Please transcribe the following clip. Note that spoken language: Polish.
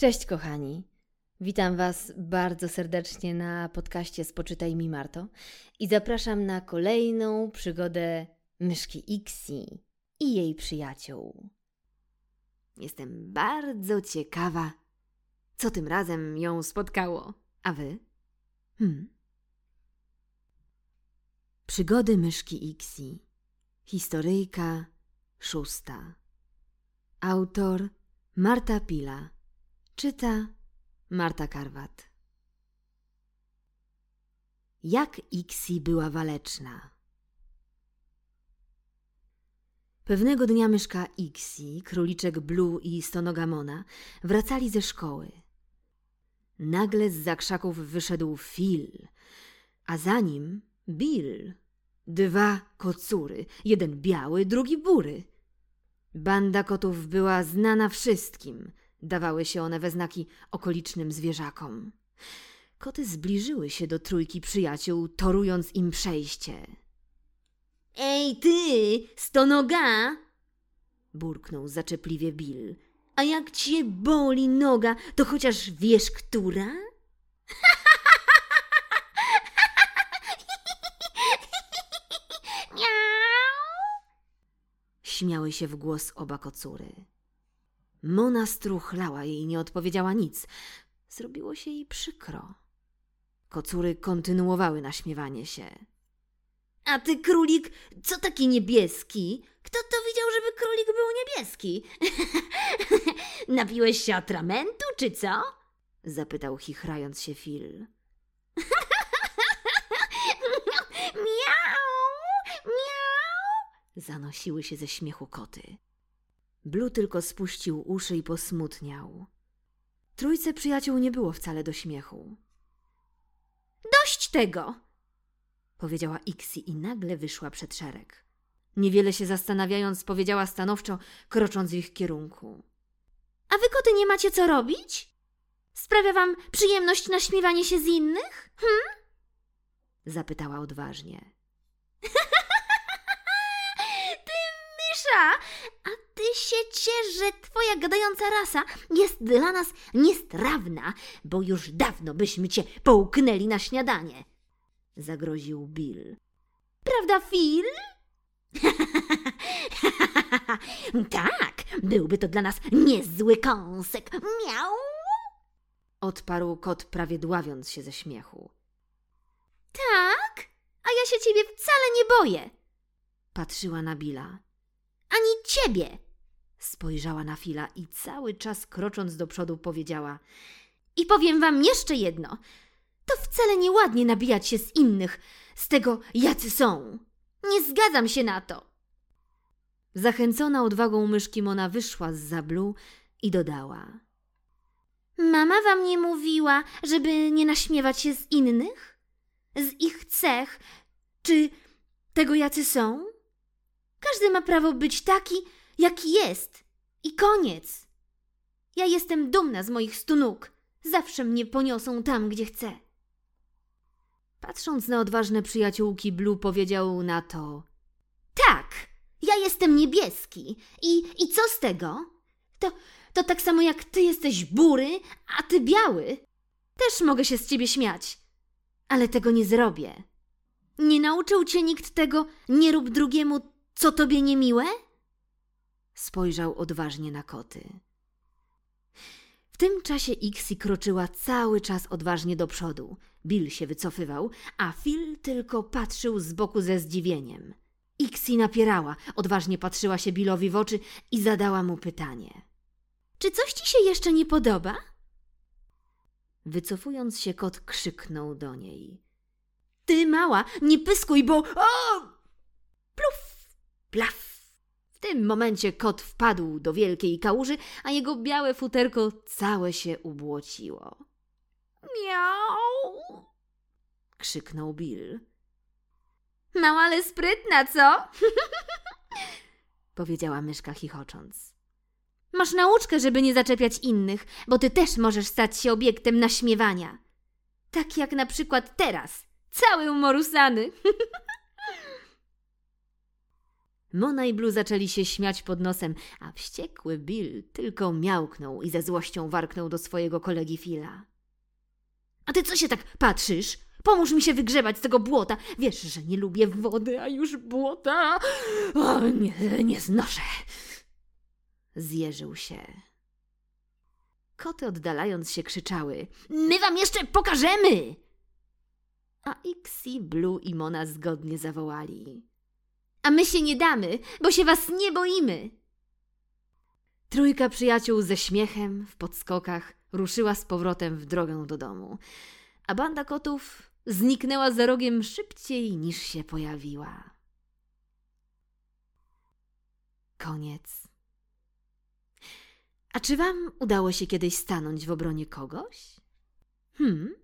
Cześć kochani. Witam Was bardzo serdecznie na podcaście Spoczytaj mi Marto i zapraszam na kolejną przygodę myszki Ixi i jej przyjaciół. Jestem bardzo ciekawa, co tym razem ją spotkało. A Wy? Hmm. Przygody myszki Ixi. Historyjka szósta. Autor Marta Pila. Czyta Marta Karwat. Jak Ixi była waleczna. Pewnego dnia myszka Ixi, króliczek Blue i stonogamona wracali ze szkoły. Nagle z zakrzaków wyszedł Phil, a za nim Bill. Dwa kocury, jeden biały, drugi bury. Banda kotów była znana wszystkim – Dawały się one we znaki okolicznym zwierzakom. Koty zbliżyły się do trójki przyjaciół, torując im przejście. Ej, ty, stonoga! burknął zaczepliwie Bill. A jak cię boli noga, to chociaż wiesz, która? Śmiały się w głos oba kocury. Mona struchlała jej i nie odpowiedziała nic. Zrobiło się jej przykro. Kocury kontynuowały naśmiewanie się. A ty, królik, co taki niebieski? Kto to widział, żeby królik był niebieski? Napiłeś się atramentu, czy co? Zapytał chichrając się Phil. miau, miau! Zanosiły się ze śmiechu koty. Blue tylko spuścił uszy i posmutniał. Trójce przyjaciół nie było wcale do śmiechu. Dość tego! powiedziała Ixi i nagle wyszła przed szereg. Niewiele się zastanawiając, powiedziała stanowczo, krocząc w ich kierunku. A wy koty nie macie co robić? Sprawia wam przyjemność naśmiewanie się z innych? Hm? Zapytała odważnie. Ty mysza! A ty się ciesz, że twoja gadająca rasa jest dla nas niestrawna, bo już dawno byśmy cię połknęli na śniadanie. Zagroził Bill. Prawda, Phil? tak, byłby to dla nas niezły kąsek. Miał! Odparł kot, prawie dławiąc się ze śmiechu. Tak? A ja się ciebie wcale nie boję. Patrzyła na Billa. Ani ciebie! Spojrzała na Fila i cały czas krocząc do przodu powiedziała: I powiem wam jeszcze jedno. To wcale nieładnie nabijać się z innych, z tego, jacy są. Nie zgadzam się na to. Zachęcona odwagą myszki Mona wyszła z zablu i dodała: Mama wam nie mówiła, żeby nie naśmiewać się z innych? Z ich cech, czy tego, jacy są? Każdy ma prawo być taki, jaki jest. I koniec. Ja jestem dumna z moich stu nóg. Zawsze mnie poniosą tam, gdzie chcę. Patrząc na odważne przyjaciółki, Blue powiedział na to: Tak, ja jestem niebieski. I, i co z tego? To, to tak samo jak ty jesteś bury, a ty biały. Też mogę się z ciebie śmiać, ale tego nie zrobię. Nie nauczył cię nikt tego, nie rób drugiemu, co tobie niemiłe? Spojrzał odważnie na koty. W tym czasie Ixi kroczyła cały czas odważnie do przodu. Bill się wycofywał, a Phil tylko patrzył z boku ze zdziwieniem. Ixi napierała, odważnie patrzyła się Billowi w oczy i zadała mu pytanie. Czy coś ci się jeszcze nie podoba? Wycofując się, kot krzyknął do niej. Ty mała, nie pyskuj, bo... O! Pluf! Plaf! W tym momencie kot wpadł do wielkiej kałuży, a jego białe futerko całe się ubłociło. Miau! krzyknął Bill. Mała, ale sprytna, co? powiedziała myszka chichocząc. Masz nauczkę, żeby nie zaczepiać innych, bo ty też możesz stać się obiektem naśmiewania. Tak jak na przykład teraz, cały umorusany. Mona i Blue zaczęli się śmiać pod nosem, a wściekły Bill tylko miałknął i ze złością warknął do swojego kolegi Phila. A ty co się tak patrzysz? Pomóż mi się wygrzebać z tego błota. Wiesz, że nie lubię wody, a już błota. O, nie, nie znoszę. Zjeżył się. Koty oddalając się krzyczały: My wam jeszcze pokażemy! A Ixi, Blue i Mona zgodnie zawołali: A my się nie damy, bo się was nie boimy! Trójka przyjaciół ze śmiechem w podskokach ruszyła z powrotem w drogę do domu, a banda kotów zniknęła za rogiem szybciej niż się pojawiła. Koniec. A czy wam udało się kiedyś stanąć w obronie kogoś? Hmm?